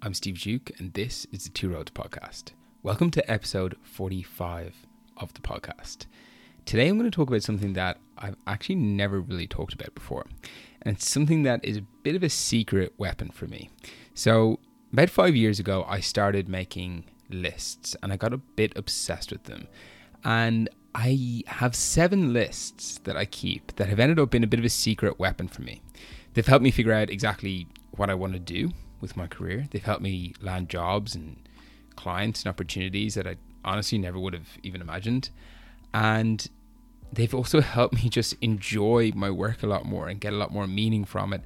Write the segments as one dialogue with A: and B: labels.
A: I'm Steve Duke, and this is the Two Roads Podcast. Welcome to episode 45 of the podcast. Today, I'm going to talk about something that I've actually never really talked about before, and it's something that is a bit of a secret weapon for me. So, about five years ago, I started making lists, and I got a bit obsessed with them. And I have seven lists that I keep that have ended up being a bit of a secret weapon for me. They've helped me figure out exactly what I want to do with my career. They've helped me land jobs and clients and opportunities that I honestly never would have even imagined. And they've also helped me just enjoy my work a lot more and get a lot more meaning from it.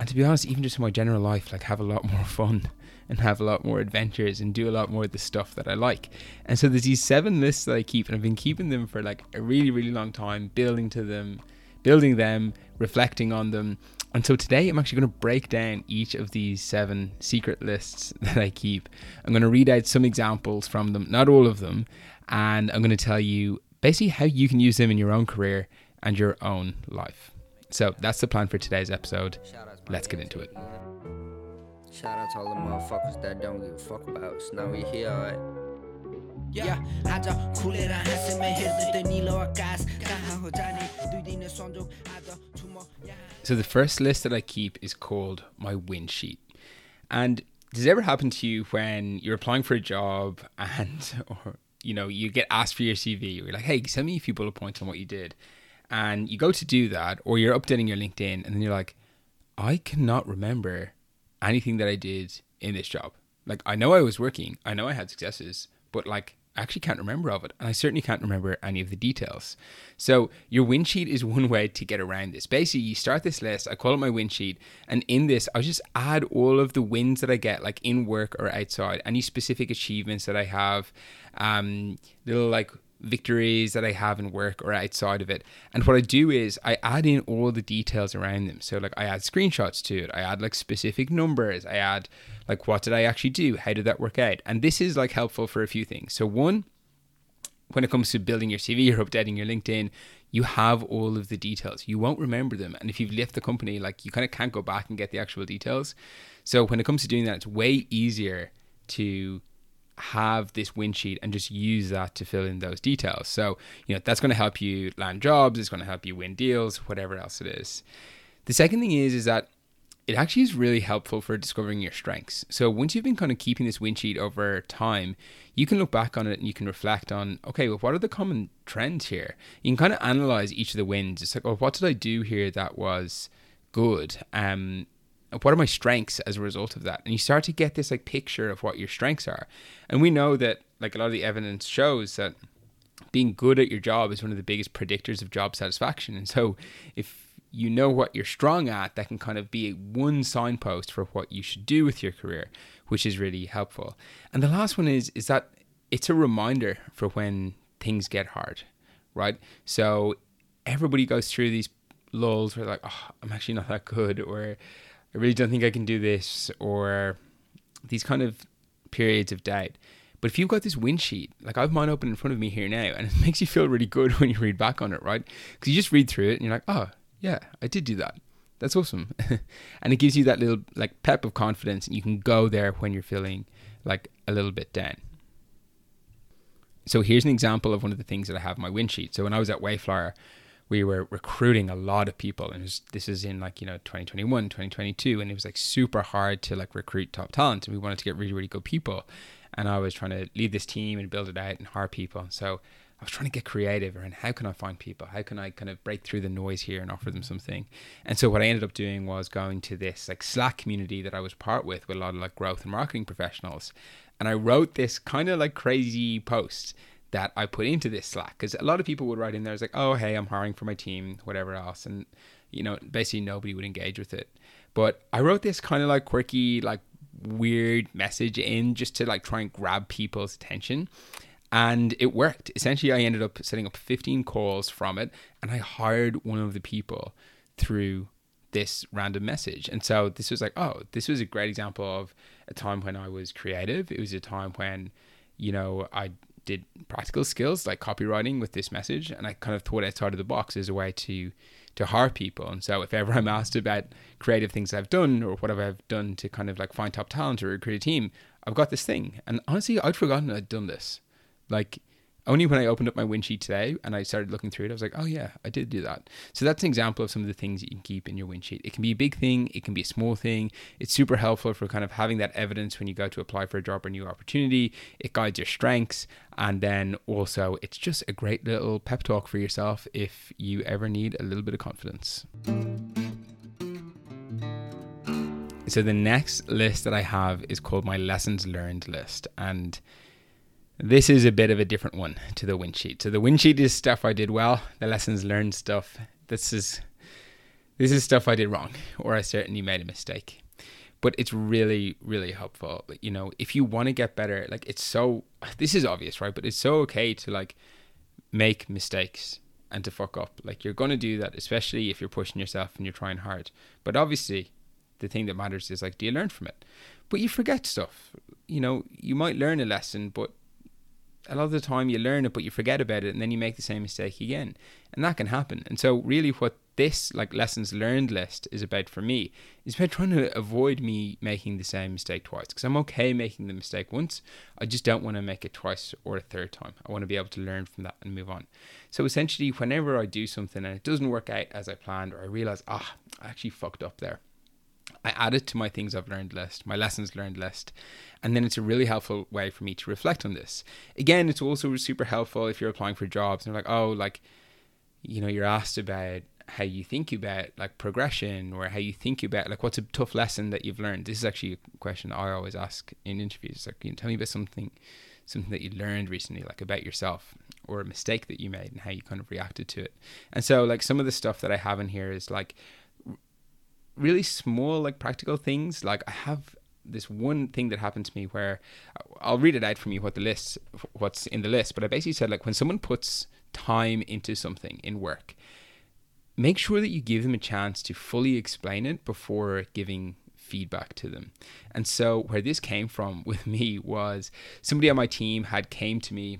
A: And to be honest, even just in my general life, like have a lot more fun and have a lot more adventures and do a lot more of the stuff that I like. And so there's these seven lists that I keep, and I've been keeping them for like a really, really long time, building to them, building them, reflecting on them. And so today I'm actually going to break down each of these seven secret lists that I keep. I'm going to read out some examples from them, not all of them, and I'm going to tell you basically how you can use them in your own career and your own life. So that's the plan for today's episode. Let's get into it.
B: Shout out to all the motherfuckers that don't give a fuck about us. Now we here, alright?
C: Yeah,
A: so the first list that I keep is called my win sheet. And does it ever happen to you when you're applying for a job and or you know you get asked for your CV, you're like, hey, send me a few bullet points on what you did, and you go to do that, or you're updating your LinkedIn, and then you're like, I cannot remember anything that I did in this job. Like I know I was working, I know I had successes, but like actually can't remember of it, and I certainly can't remember any of the details. So your win sheet is one way to get around this. Basically, you start this list. I call it my win sheet, and in this, I just add all of the wins that I get, like in work or outside, any specific achievements that I have, um, little like victories that I have in work or outside of it. And what I do is I add in all the details around them. So like I add screenshots to it. I add like specific numbers. I add like what did I actually do? How did that work out? And this is like helpful for a few things. So one, when it comes to building your CV or updating your LinkedIn, you have all of the details. You won't remember them. And if you've left the company, like you kind of can't go back and get the actual details. So when it comes to doing that, it's way easier to have this win sheet and just use that to fill in those details. So, you know, that's going to help you land jobs, it's going to help you win deals, whatever else it is. The second thing is is that it actually is really helpful for discovering your strengths. So once you've been kind of keeping this win sheet over time, you can look back on it and you can reflect on, okay, well, what are the common trends here? You can kind of analyze each of the wins. It's like, oh, what did I do here that was good? Um, what are my strengths as a result of that? And you start to get this like picture of what your strengths are. And we know that like a lot of the evidence shows that being good at your job is one of the biggest predictors of job satisfaction. And so if you know what you're strong at that can kind of be one signpost for what you should do with your career which is really helpful. And the last one is is that it's a reminder for when things get hard right? So everybody goes through these lulls where like oh i'm actually not that good or I really don't think I can do this, or these kind of periods of doubt. But if you've got this win sheet, like I have mine open in front of me here now, and it makes you feel really good when you read back on it, right? Because you just read through it and you're like, oh, yeah, I did do that. That's awesome. and it gives you that little like pep of confidence, and you can go there when you're feeling like a little bit down. So here's an example of one of the things that I have in my win sheet. So when I was at Wayflyer, we were recruiting a lot of people and was, this is in like you know 2021 2022 and it was like super hard to like recruit top talent and we wanted to get really really good people and i was trying to lead this team and build it out and hire people so i was trying to get creative around how can i find people? How can i kind of break through the noise here and offer them something? And so what i ended up doing was going to this like slack community that i was part with with a lot of like growth and marketing professionals and i wrote this kind of like crazy post that I put into this Slack because a lot of people would write in there it's like, oh hey, I'm hiring for my team, whatever else, and you know basically nobody would engage with it. But I wrote this kind of like quirky, like weird message in just to like try and grab people's attention. And it worked. Essentially, I ended up setting up 15 calls from it, and I hired one of the people through this random message. And so this was like, oh, this was a great example of a time when I was creative. It was a time when, you know, I did practical skills like copywriting with this message and I kind of thought outside of the box as a way to to hire people. And so if ever I'm asked about creative things I've done or whatever I've done to kind of like find top talent or recruit a team, I've got this thing. And honestly, I'd forgotten I'd done this. Like only when I opened up my win sheet today and I started looking through it, I was like, oh yeah, I did do that. So that's an example of some of the things that you can keep in your win sheet. It can be a big thing, it can be a small thing. It's super helpful for kind of having that evidence when you go to apply for a job or new opportunity. It guides your strengths. And then also, it's just a great little pep talk for yourself if you ever need a little bit of confidence. So the next list that I have is called my lessons learned list. And this is a bit of a different one to the win sheet. So the win sheet is stuff I did well, the lessons learned stuff. This is this is stuff I did wrong or I certainly made a mistake. But it's really really helpful. You know, if you want to get better, like it's so this is obvious, right? But it's so okay to like make mistakes and to fuck up. Like you're going to do that especially if you're pushing yourself and you're trying hard. But obviously, the thing that matters is like do you learn from it? But you forget stuff. You know, you might learn a lesson, but a lot of the time you learn it but you forget about it and then you make the same mistake again. And that can happen. And so really what this like lessons learned list is about for me is about trying to avoid me making the same mistake twice. Because i'm okay making the mistake once. I just don't want to make it twice or a third time. I want to be able to learn from that and move on. So essentially whenever i do something and it doesn't work out as i planned or i realize ah i actually fucked up there I add it to my things I've learned list, my lessons learned list. And then it's a really helpful way for me to reflect on this. Again, it's also super helpful if you're applying for jobs and you're like, oh, like, you know, you're asked about how you think about like progression or how you think about like what's a tough lesson that you've learned. This is actually a question I always ask in interviews. Like, you know, tell me about something something that you learned recently, like about yourself or a mistake that you made and how you kind of reacted to it. And so like some of the stuff that I have in here is like really small like practical things. Like i have this one thing that happened to me where i'll read it out from you what the list what's in the list but i basically said like when someone puts time into something in work make sure that you give them a chance to fully explain it before giving feedback to them. And so where this came from with me was somebody on my team had came to me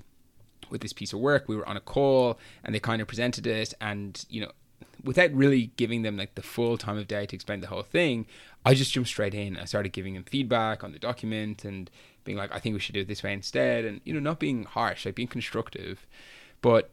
A: with this piece of work. We were on a call and they kind of presented it and you know without really giving them like the full time of day to explain the whole thing, I just jumped straight in. I started giving them feedback on the document and being like, I think we should do it this way instead, and you know, not being harsh, like being constructive. But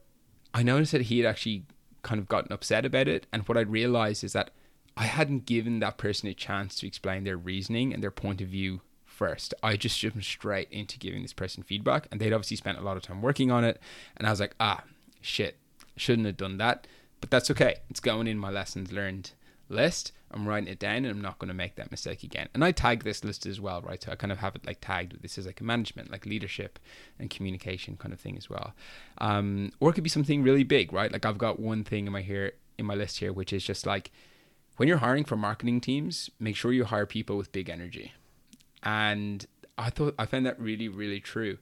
A: I noticed that he had actually kind of gotten upset about it, and what I realized is that I hadn't given that person a chance to explain their reasoning and their point of view first. I just jumped straight into giving this person feedback, and they'd obviously spent a lot of time working on it, and I was like, ah, shit, shouldn't have done that but that's okay. It's going in my lessons learned list. I'm writing it down and I'm not going to make that mistake again. And I tag this list as well, right? So I kind of have it like tagged. With this is like a management, like leadership and communication kind of thing as well. Um, or it could be something really big, right? Like I've got one thing in my here in my list here, which is just like when you're hiring for marketing teams, make sure you hire people with big energy. And I thought I found that really, really true,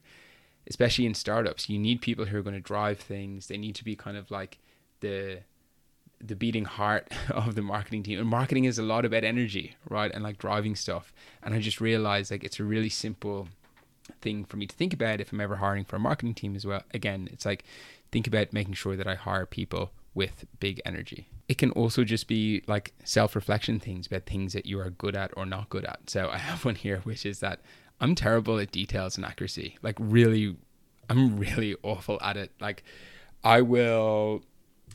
A: especially in startups. You need people who are going to drive things. They need to be kind of like the the beating heart of the marketing team. And marketing is a lot about energy, right? And like driving stuff. And I just realized like it's a really simple thing for me to think about if I'm ever hiring for a marketing team as well. Again, it's like think about making sure that I hire people with big energy. It can also just be like self reflection things about things that you are good at or not good at. So I have one here, which is that I'm terrible at details and accuracy. Like, really, I'm really awful at it. Like, I will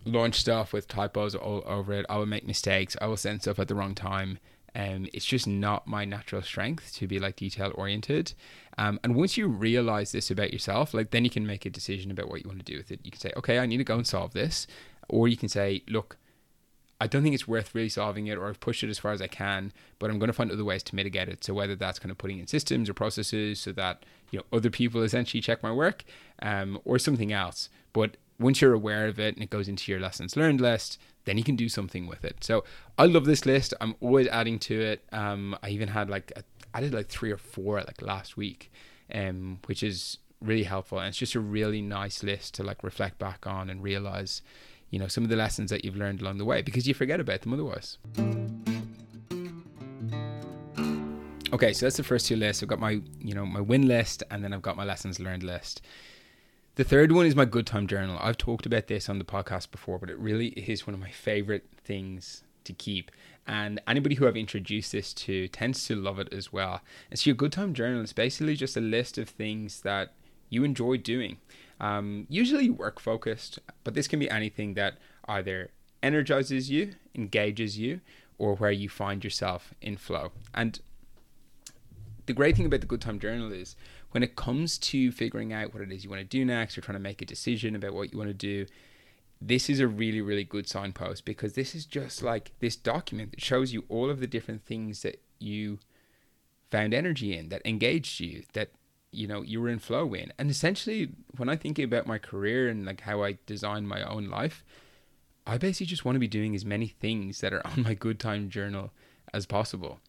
A: launch stuff with typos all over it. I will make mistakes. I will send stuff at the wrong time. Um, it's just not my natural strength to be like detail oriented. Um, and once you realize this about yourself, like then you can make a decision about what you want to do with it. You can say, okay, I need to go and solve this, or you can say, look, I don't think it's worth really solving it, or I've pushed it as far as I can, but I'm going to find other ways to mitigate it. So whether that's kind of putting in systems or processes so that you know other people essentially check my work, um, or something else. But once you're aware of it and it goes into your lessons learned list, then you can do something with it. So I love this list. I'm always adding to it. Um, I even had like a, did like three or four like last week, um, which is really helpful. And it's just a really nice list to like reflect back on and realize, you know, some of the lessons that you've learned along the way because you forget about them otherwise. Okay, so that's the first two lists. I've got my, you know, my win list and then I've got my lessons learned list. The third one is my good time journal. I've talked about this on the podcast before, but it really is one of my favorite things to keep. And anybody who I've introduced this to tends to love it as well. And so your good time journal is basically just a list of things that you enjoy doing. Um, usually work focused, but this can be anything that either energizes you, engages you, or where you find yourself in flow. And the great thing about the good time journal is when it comes to figuring out what it is you want to do next or trying to make a decision about what you want to do, this is a really, really good signpost because this is just like this document that shows you all of the different things that you found energy in, that engaged you, that you know you were in flow in. And essentially, when I think about my career and like how I design my own life, I basically just want to be doing as many things that are on my good time journal as possible.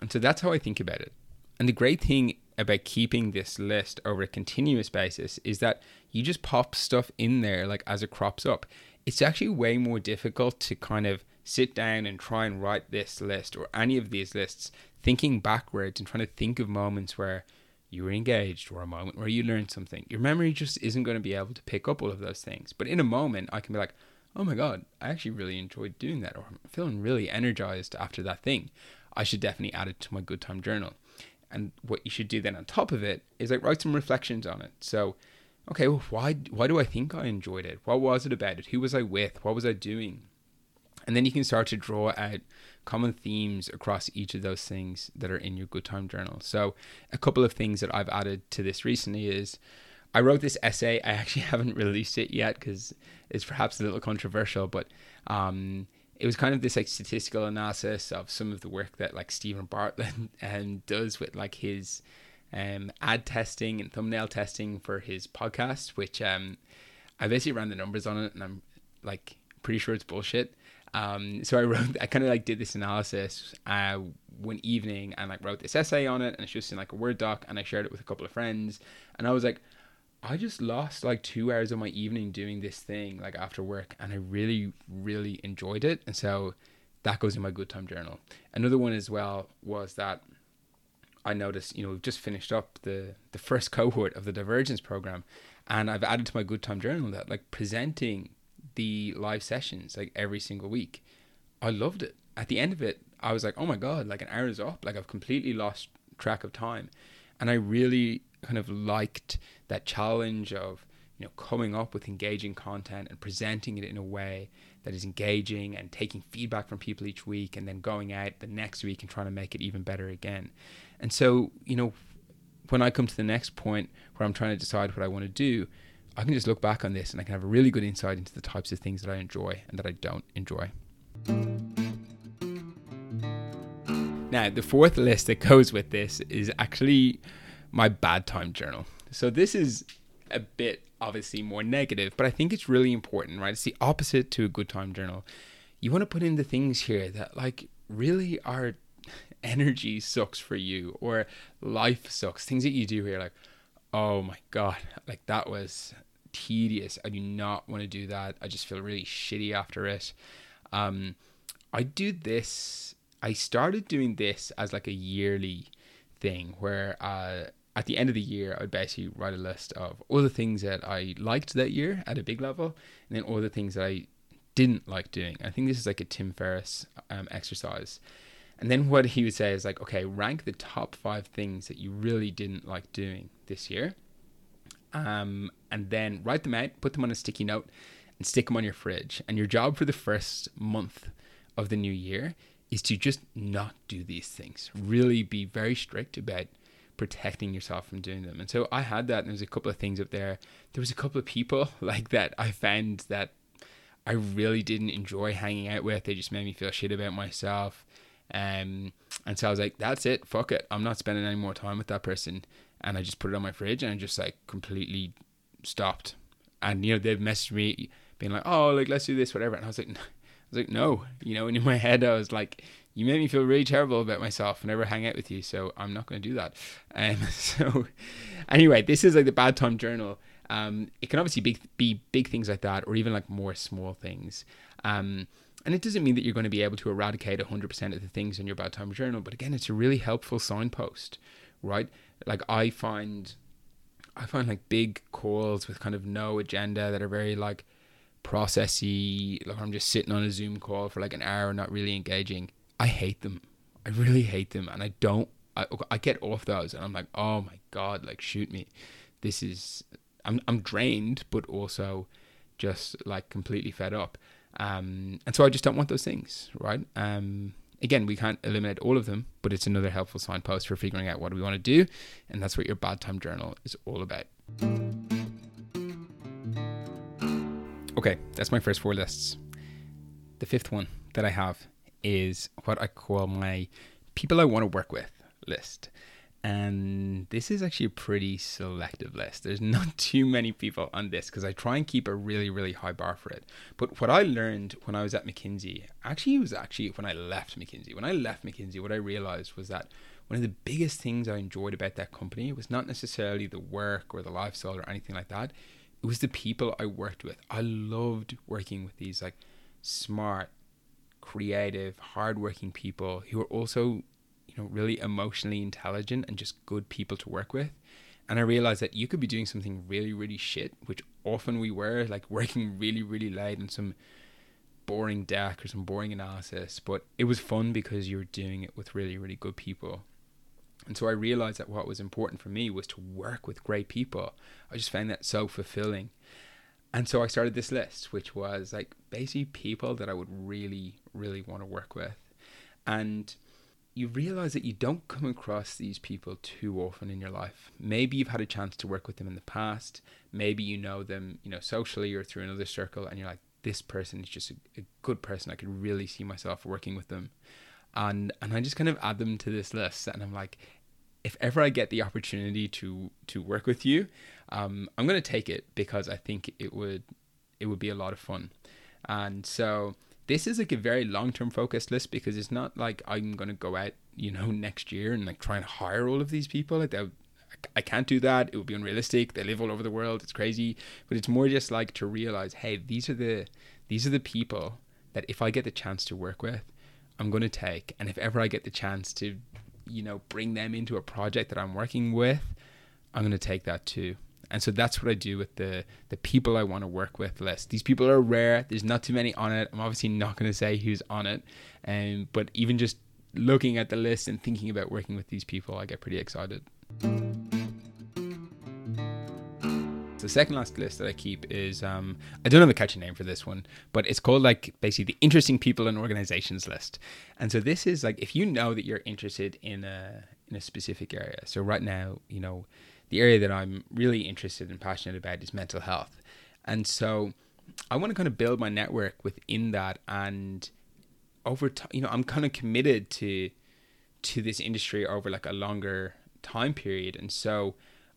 A: And so that's how I think about it. And the great thing about keeping this list over a continuous basis is that you just pop stuff in there like as it crops up. It's actually way more difficult to kind of sit down and try and write this list or any of these lists thinking backwards and trying to think of moments where you were engaged or a moment where you learned something. Your memory just isn't going to be able to pick up all of those things. But in a moment, I can be like, oh my God, I actually really enjoyed doing that, or I'm feeling really energized after that thing. I should definitely add it to my good time journal. And what you should do then on top of it is like write some reflections on it. So, okay, well, why why do I think I enjoyed it? What was it about it? Who was I with? What was I doing? And then you can start to draw out common themes across each of those things that are in your good time journal. So, a couple of things that I've added to this recently is I wrote this essay. I actually haven't released it yet because it's perhaps a little controversial, but um, it was kind of this like statistical analysis of some of the work that like Steven Bartlett and does with like his um, ad testing and thumbnail testing for his podcast, which um, I basically ran the numbers on it, and I'm like pretty sure it's bullshit. Um, so I wrote, I kind of like did this analysis uh, one evening and like wrote this essay on it, and it's just in like a Word doc, and I shared it with a couple of friends, and I was like, I just lost like two hours of my evening doing this thing like after work, and I really, really enjoyed it. And so that goes in my good time journal. Another one as well was that I noticed, you know, we've just finished up the the first cohort of the Divergence program, and I've added to my good time journal that like presenting the live sessions like every single week. I loved it. At the end of it, I was like, oh my god, like an hour is up. Like I've completely lost track of time, and I really kind of liked that challenge of you know coming up with engaging content and presenting it in a way that is engaging and taking feedback from people each week and then going out the next week and trying to make it even better again. And so, you know, when I come to the next point where I'm trying to decide what I want to do, I can just look back on this and I can have a really good insight into the types of things that I enjoy and that I don't enjoy. Now, the fourth list that goes with this is actually my bad time journal. So this is a bit obviously more negative, but I think it's really important, right? It's the opposite to a good time journal. You want to put in the things here that like really are energy sucks for you or life sucks. Things that you do here like, oh my god, like that was tedious. I do not want to do that. I just feel really shitty after it. Um I do this I started doing this as like a yearly thing where uh at the end of the year, I'd basically write a list of all the things that I liked that year at a big level, and then all the things that I didn't like doing. I think this is like a Tim Ferriss um, exercise. And then what he would say is like, okay, rank the top five things that you really didn't like doing this year. Um, and then write them out, put them on a sticky note, and stick them on your fridge. And your job for the first month of the new year is to just not do these things. Really be very strict about protecting yourself from doing them. And so I had that, and there's a couple of things up there. There was a couple of people like that I found that I really didn't enjoy hanging out with. They just made me feel shit about myself. Um, and so I was like, that's it, fuck it. I'm not spending any more time with that person. And I just put it on my fridge and I just like completely stopped. And you know, they've messaged me being like, oh, like let's do this, whatever. And I was like, was like, no, you know. And in my head, I was like, you made me feel really terrible about myself and never hang out with you, so I'm not going to do that. Um, so, anyway, this is like the bad time journal. Um, it can obviously be, be big things like that, or even like more small things. Um, and it doesn't mean that you're going to be able to eradicate 100% of the things in your bad time journal, but again, it's a really helpful signpost, right? Like I find I find like big calls with kind of no agenda that are very like processy. Like I'm just sitting on a Zoom call for like an hour, not really engaging. I hate them. I really hate them, and I don't. I I get off those, and I'm like, oh my god, like shoot me. This is I'm I'm drained, but also just like completely fed up. Um, and so I just don't want those things, right? Um, again, we can't eliminate all of them, but it's another helpful signpost for figuring out what we want to do, and that's what your bad time journal is all about. Okay, that's my first four lists. The fifth one that I have is what I call my people I want to work with list. And this is actually a pretty selective list. There's not too many people on this because I try and keep a really, really high bar for it. But what I learned when I was at McKinsey, actually, it was actually when I left McKinsey. When I left McKinsey, what I realized was that one of the biggest things I enjoyed about that company was not necessarily the work or the lifestyle or anything like that. It was the people I worked with. I loved working with these like smart, creative, hardworking people who were also you know really emotionally intelligent and just good people to work with. And i realized that you could be doing something really really shit which often we were like working really really late on some boring deck or some boring analysis. But it was fun because you were doing it with really really good people and so i realized that what was important for me was to work with great people i just found that so fulfilling and so i started this list which was like basically people that i would really really want to work with and you realize that you don't come across these people too often in your life. Maybe you've had a chance to work with them in the past. Maybe you know them, you know, socially or through another circle, and you're like, this person is just a, a good person. I could really see myself working with them, and and I just kind of add them to this list, and I'm like, if ever I get the opportunity to to work with you, um, I'm gonna take it because I think it would it would be a lot of fun, and so this is like a very long term focused list because it's not like I'm gonna go out, you know, next year and like try and hire all of these people. Like I can't do that. It would be unrealistic. They live all over the world. It's crazy. But it's more just like to realize, hey, these are the these are the people that if I get the chance to work with, I'm gonna take. And if ever I get the chance to, you know, bring them into a project that I'm working with, I'm gonna take that too. And so that's what I do with the the people I want to work with list. These people are rare. There's not too many on it. I'm obviously not going to say who's on it, um, but even just looking at the list and thinking about working with these people, I get pretty excited. The second last list that I keep is um, I don't have a catchy name for this one, but it's called like basically the interesting people and organizations list. And so this is like if you know that you're interested in a in a specific area. So right now, you know, the area that I'm really interested and passionate about is mental health. And so I want to kind of build my network within that and over time, you know, I'm kind of committed to to this industry over like a longer time period. And so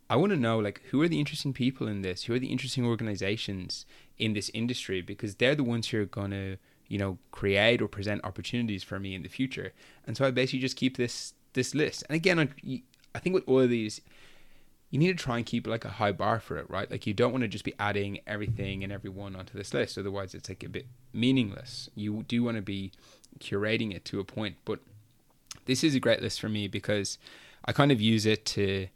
A: I want to know like who are the interesting people in this? Who are the interesting organizations in this industry because they're the ones who are going to, you know, create or present opportunities for me in the future. And so I basically just keep this this list. And again, I, I think with all of these you need to try and keep like a high bar for it, right? Like you don't want to just be adding everything and everyone onto this list, otherwise it's like a bit meaningless. You do want to be curating it to a point, but this is a great list for me because I kind of use it to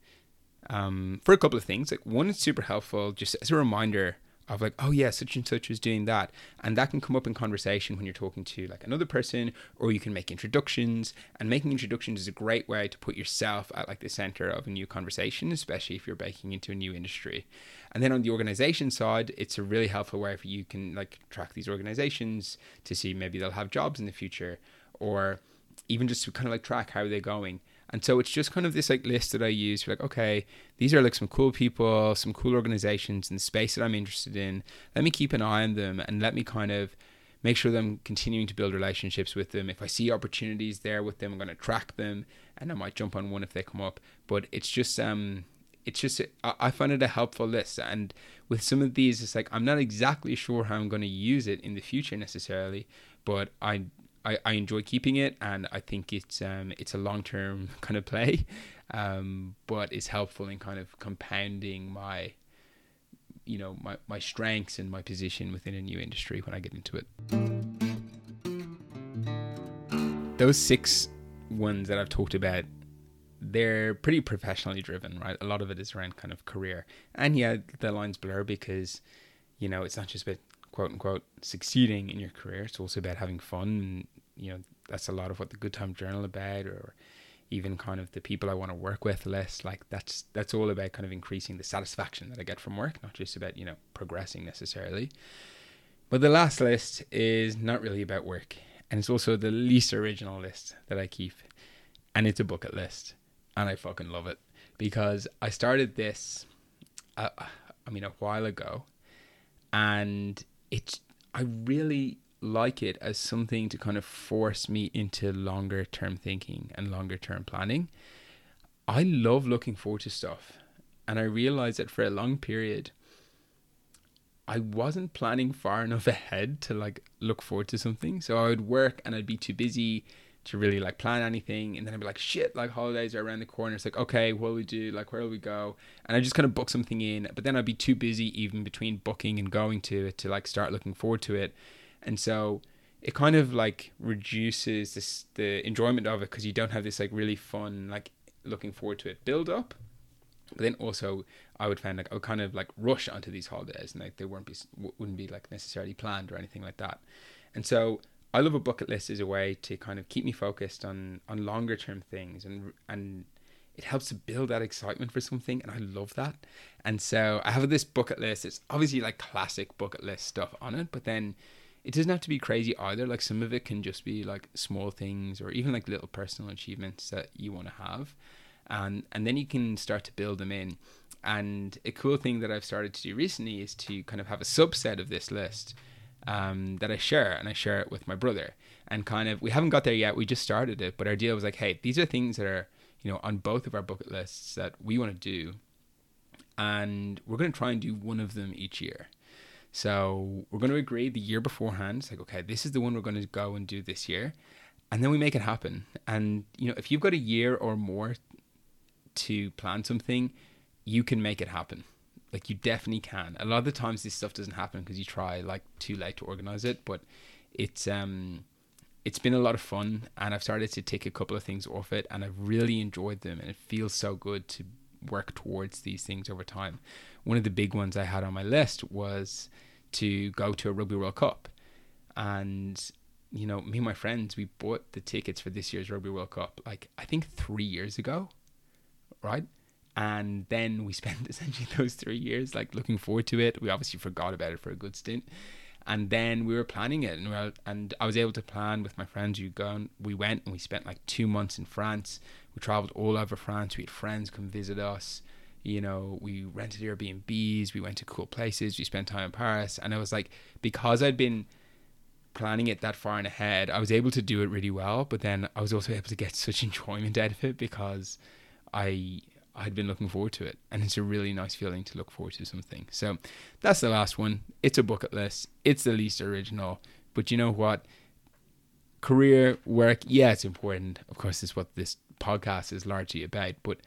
A: um, for a couple of things. Like one, it's super helpful just as a reminder of like, oh yeah, such and such is doing that, and that can come up in conversation when you're talking to like another person, or you can make introductions. And making introductions is a great way to put yourself at like the center of a new conversation, especially if you're breaking into a new industry. And then on the organization side, it's a really helpful way for you can like track these organizations to see maybe they'll have jobs in the future, or even just to kind of like track how they're going. And so it's just kind of this like list that I use for like, okay, these are like some cool people, some cool organizations in the space that I'm interested in. Let me keep an eye on them and let me kind of make sure that I'm continuing to build relationships with them. If I see opportunities there with them, I'm going to track them and I might jump on one if they come up. But it's just, um, it's just, I find it a helpful list. And with some of these, it's like, I'm not exactly sure how I'm going to use it in the future necessarily, but I I, I enjoy keeping it, and I think it's um, it's a long term kind of play, um, but it's helpful in kind of compounding my, you know, my, my strengths and my position within a new industry when I get into it. Those six ones that I've talked about they're pretty professionally driven, right? A lot of it is around kind of career. And yeah, the lines blur because, you know, it's not just about quote unquote succeeding in your career. It's also about having fun. And, you know, that's a lot of what the Good Time Journal about or even kind of the people I want to work with list. Like that's that's all about kind of increasing the satisfaction that I get from work, not just about, you know, progressing necessarily. But the last list is not really about work. And it's also the least original list that I keep. And it's a bucket list and I fucking love it because I started this, uh, I mean, a while ago, and it's I really like it as something to kind of force me into longer term thinking and longer term planning. I love looking forward to stuff, and I realized that for a long period. I wasn't planning far enough ahead to like look forward to something. So I would work and I'd be too busy to really like plan anything and then I'd be like shit like holidays are around the corner. It's like okay what will we do? Like where will we go? And I just kind of book something in but then I'd be too busy even between booking and going to it to like start looking forward to it. And so it kind of like reduces this the enjoyment of it because you don't have this like really fun like looking forward to it build up. But then also I would find like I would kind of like rush onto these holidays and like they weren't be wouldn't be like necessarily planned or anything like that. And so I love a bucket list as a way to kind of keep me focused on on longer term things and and it helps to build that excitement for something and I love that. And so I have this bucket list. It's obviously like classic bucket list stuff on it, but then it doesn't have to be crazy either. Like some of it can just be like small things or even like little personal achievements that you want to have. And and then you can start to build them in. And a cool thing that I've started to do recently is to kind of have a subset of this list um, that I share, and I share it with my brother. And kind of, we haven't got there yet. We just started it, but our deal was like, hey, these are things that are, you know, on both of our bucket lists that we want to do, and we're going to try and do one of them each year. So we're going to agree the year beforehand. It's like, okay, this is the one we're going to go and do this year, and then we make it happen. And you know, if you've got a year or more to plan something, you can make it happen like you definitely can. A lot of the times this stuff doesn't happen because you try like too late to organize it, but it's um it's been a lot of fun and I've started to take a couple of things off it and I've really enjoyed them and it feels so good to work towards these things over time. One of the big ones I had on my list was to go to a Rugby World Cup. And you know, me and my friends, we bought the tickets for this year's Rugby World Cup like I think 3 years ago, right? And then we spent essentially those three years like looking forward to it. We obviously forgot about it for a good stint, and then we were planning it, and we were, and I was able to plan with my friends. You go, and we went and we spent like two months in France. We traveled all over France. We had friends come visit us. You know, we rented Airbnbs. We went to cool places. We spent time in Paris, and I was like, because I'd been planning it that far in ahead, I was able to do it really well. But then I was also able to get such enjoyment out of it because I I'd been looking forward to it. And it's a really nice feeling to look forward to something. So that's the last one. It's a bucket list. It's the least original. But you know what? Career, work, yeah, it's important. Of course, it's what this podcast is largely about. But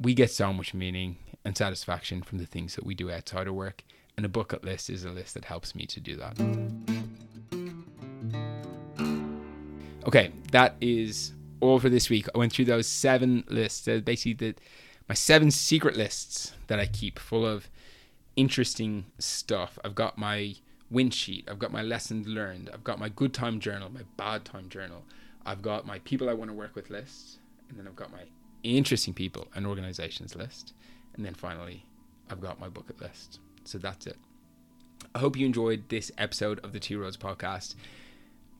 A: we get so much meaning and satisfaction from the things that we do outside of work. And a bucket list is a list that helps me to do that. Okay, that is all for this week. I went through those seven lists. They're basically the, my seven secret lists that I keep full of interesting stuff. I've got my win sheet. I've got my lessons learned. I've got my good time journal, my bad time journal. I've got my people I want to work with list. And then I've got my interesting people and organizations list. And then finally, I've got my bucket list. So that's it. I hope you enjoyed this episode of the Two Roads podcast.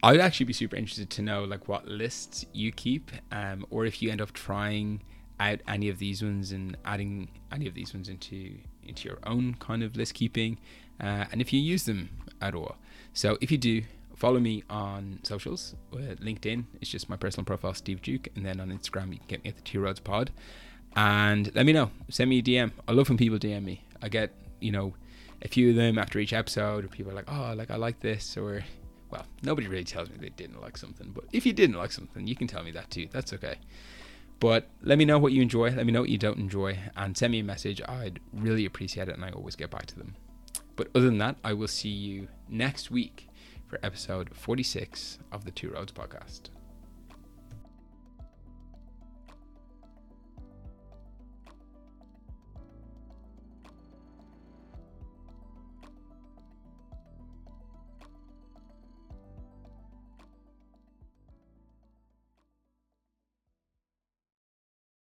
A: I would actually be super interested to know like what lists you keep, um, or if you end up trying out any of these ones and adding any of these ones into into your own kind of list keeping, uh, and if you use them at all. So if you do, follow me on socials. Uh, LinkedIn it's just my personal profile, Steve Duke, and then on Instagram you can get me at the Two Roads Pod. And let me know. Send me a DM. I love when people DM me. I get you know a few of them after each episode, or people are like, oh, like I like this, or well, nobody really tells me they didn't like something, but if you didn't like something, you can tell me that too. That's okay. But let me know what you enjoy. Let me know what you don't enjoy, and send me a message. I'd really appreciate it, and I always get back to them. But other than that, I will see you next week for episode 46 of the Two Roads podcast.